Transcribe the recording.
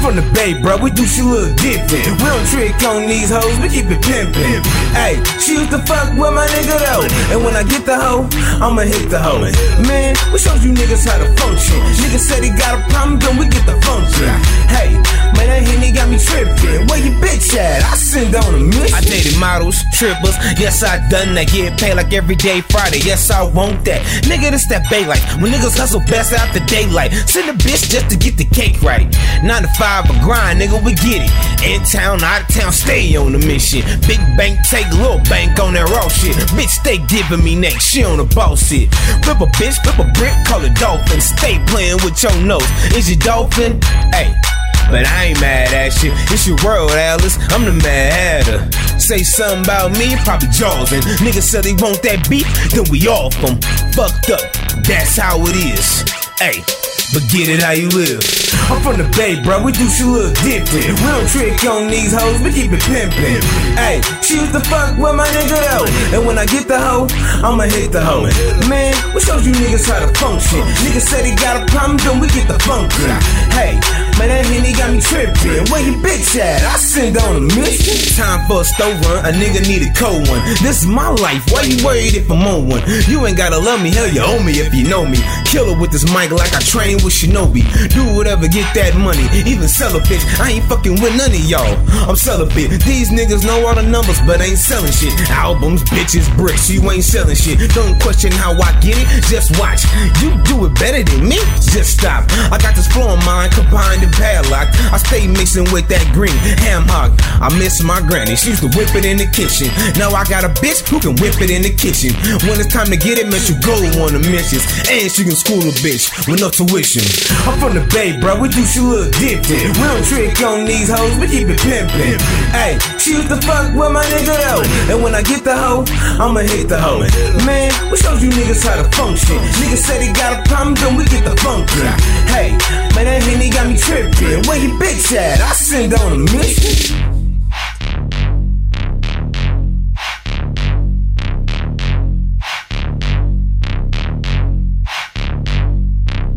Bay, bro, we do shit a little different. We don't trick on these hoes, we keep it pimpin'. Hey, she used to fuck with my nigga though. And when I get the hoe, I'ma hit the hoe. Man, we showed you niggas how to function. Nigga said he got a problem, then we get the function. Models, trippers. Yes, I done that. Get paid like every day Friday. Yes, I want that. Nigga, this that bay life. When niggas hustle best out the daylight. Send a bitch just to get the cake right. Nine to five, a grind, nigga, we get it. In town, out of town, stay on the mission. Big bank, take little bank on that raw shit. Bitch, stay giving me neck, she on the boss shit. Flip a bitch, flip a brick, call it dolphin. Stay playing with your nose. Is you dolphin? Hey. But I ain't mad at you. It's your world, Alice. I'm the mad hatter. Say something about me, probably Jaws. And niggas said they want that beef, then we off them. Fucked up. That's how it is. Hey. But get it how you live. I'm from the Bay, bro. We do shit a little different. We don't trick on these hoes, we keep it pimpin'. Hey, used to fuck with my nigga though. And when I get the hoe, I'ma hit the hoe. Man, we showed you niggas how to function. Niggas said he got a problem, then we get the function. Trippin'. Where you bitch at? I send on a mission. Time for a stove run, a nigga need a cold one. This is my life, why you worried if I'm on one? You ain't gotta love me, hell you owe me if you know me. Killer with this mic like I train with Shinobi. Do whatever, get that money, even sell a bitch. I ain't fucking with none of y'all. I'm celibate. These niggas know all the numbers, but ain't selling shit. Albums, bitches, bricks, you ain't selling shit. Don't question how I get it, just watch. You do it better than me, just stop. I got this flow on mine, combined and padlocked. I stay mixing with that green ham hock. I miss my granny, she used to whip it in the kitchen. Now I got a bitch who can whip it in the kitchen. When it's time to get it, man, you go on the missions. And she can school a bitch with no tuition. I'm from the Bay, bro. We do a little different. We don't trick on these hoes, we keep it pimpin'. Hey, she used to fuck with my nigga though. And when I get the hoe, I'ma hit the hoe. Man, we showed you niggas how to function. Niggas said he got a problem, then we get the function. Send on a mission.